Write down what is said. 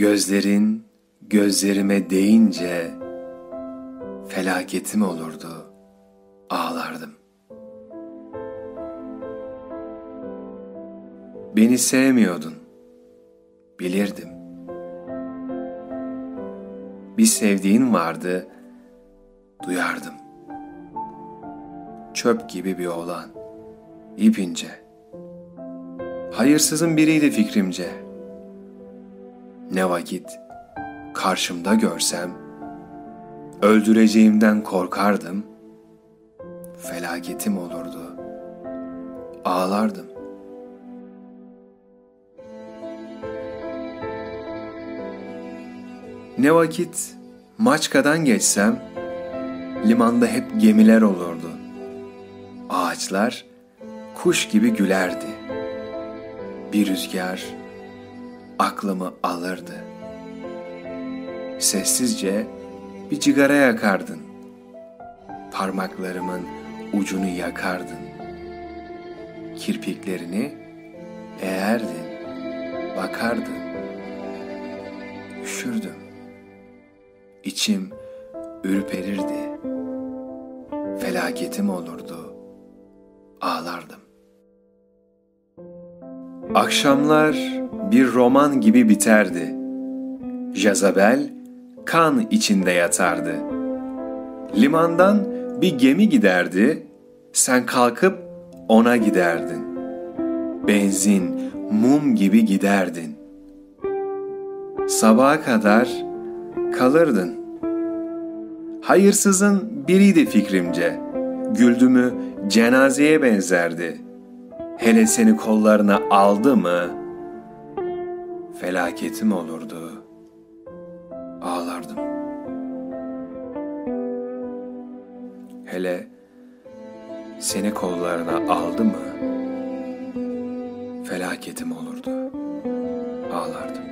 Gözlerin gözlerime değince felaketim olurdu, ağlardım. Beni sevmiyordun, bilirdim. Bir sevdiğin vardı, duyardım. Çöp gibi bir oğlan, ipince. Hayırsızın biriydi fikrimce. Ne vakit karşımda görsem, öldüreceğimden korkardım, felaketim olurdu, ağlardım. Ne vakit Maçka'dan geçsem, limanda hep gemiler olurdu. Ağaçlar kuş gibi gülerdi. Bir rüzgar aklımı alırdı. Sessizce bir cigara yakardın. Parmaklarımın ucunu yakardın. Kirpiklerini eğerdin, bakardın. Üşürdüm. İçim ürperirdi. Felaketim olurdu. Ağlardım. Akşamlar bir roman gibi biterdi. Jezabel kan içinde yatardı. Limandan bir gemi giderdi, sen kalkıp ona giderdin. Benzin, mum gibi giderdin. Sabaha kadar kalırdın. Hayırsızın biriydi fikrimce. Güldü mü cenazeye benzerdi. Hele seni kollarına aldı mı felaketim olurdu. Ağlardım. Hele seni kollarına aldı mı felaketim olurdu. Ağlardım.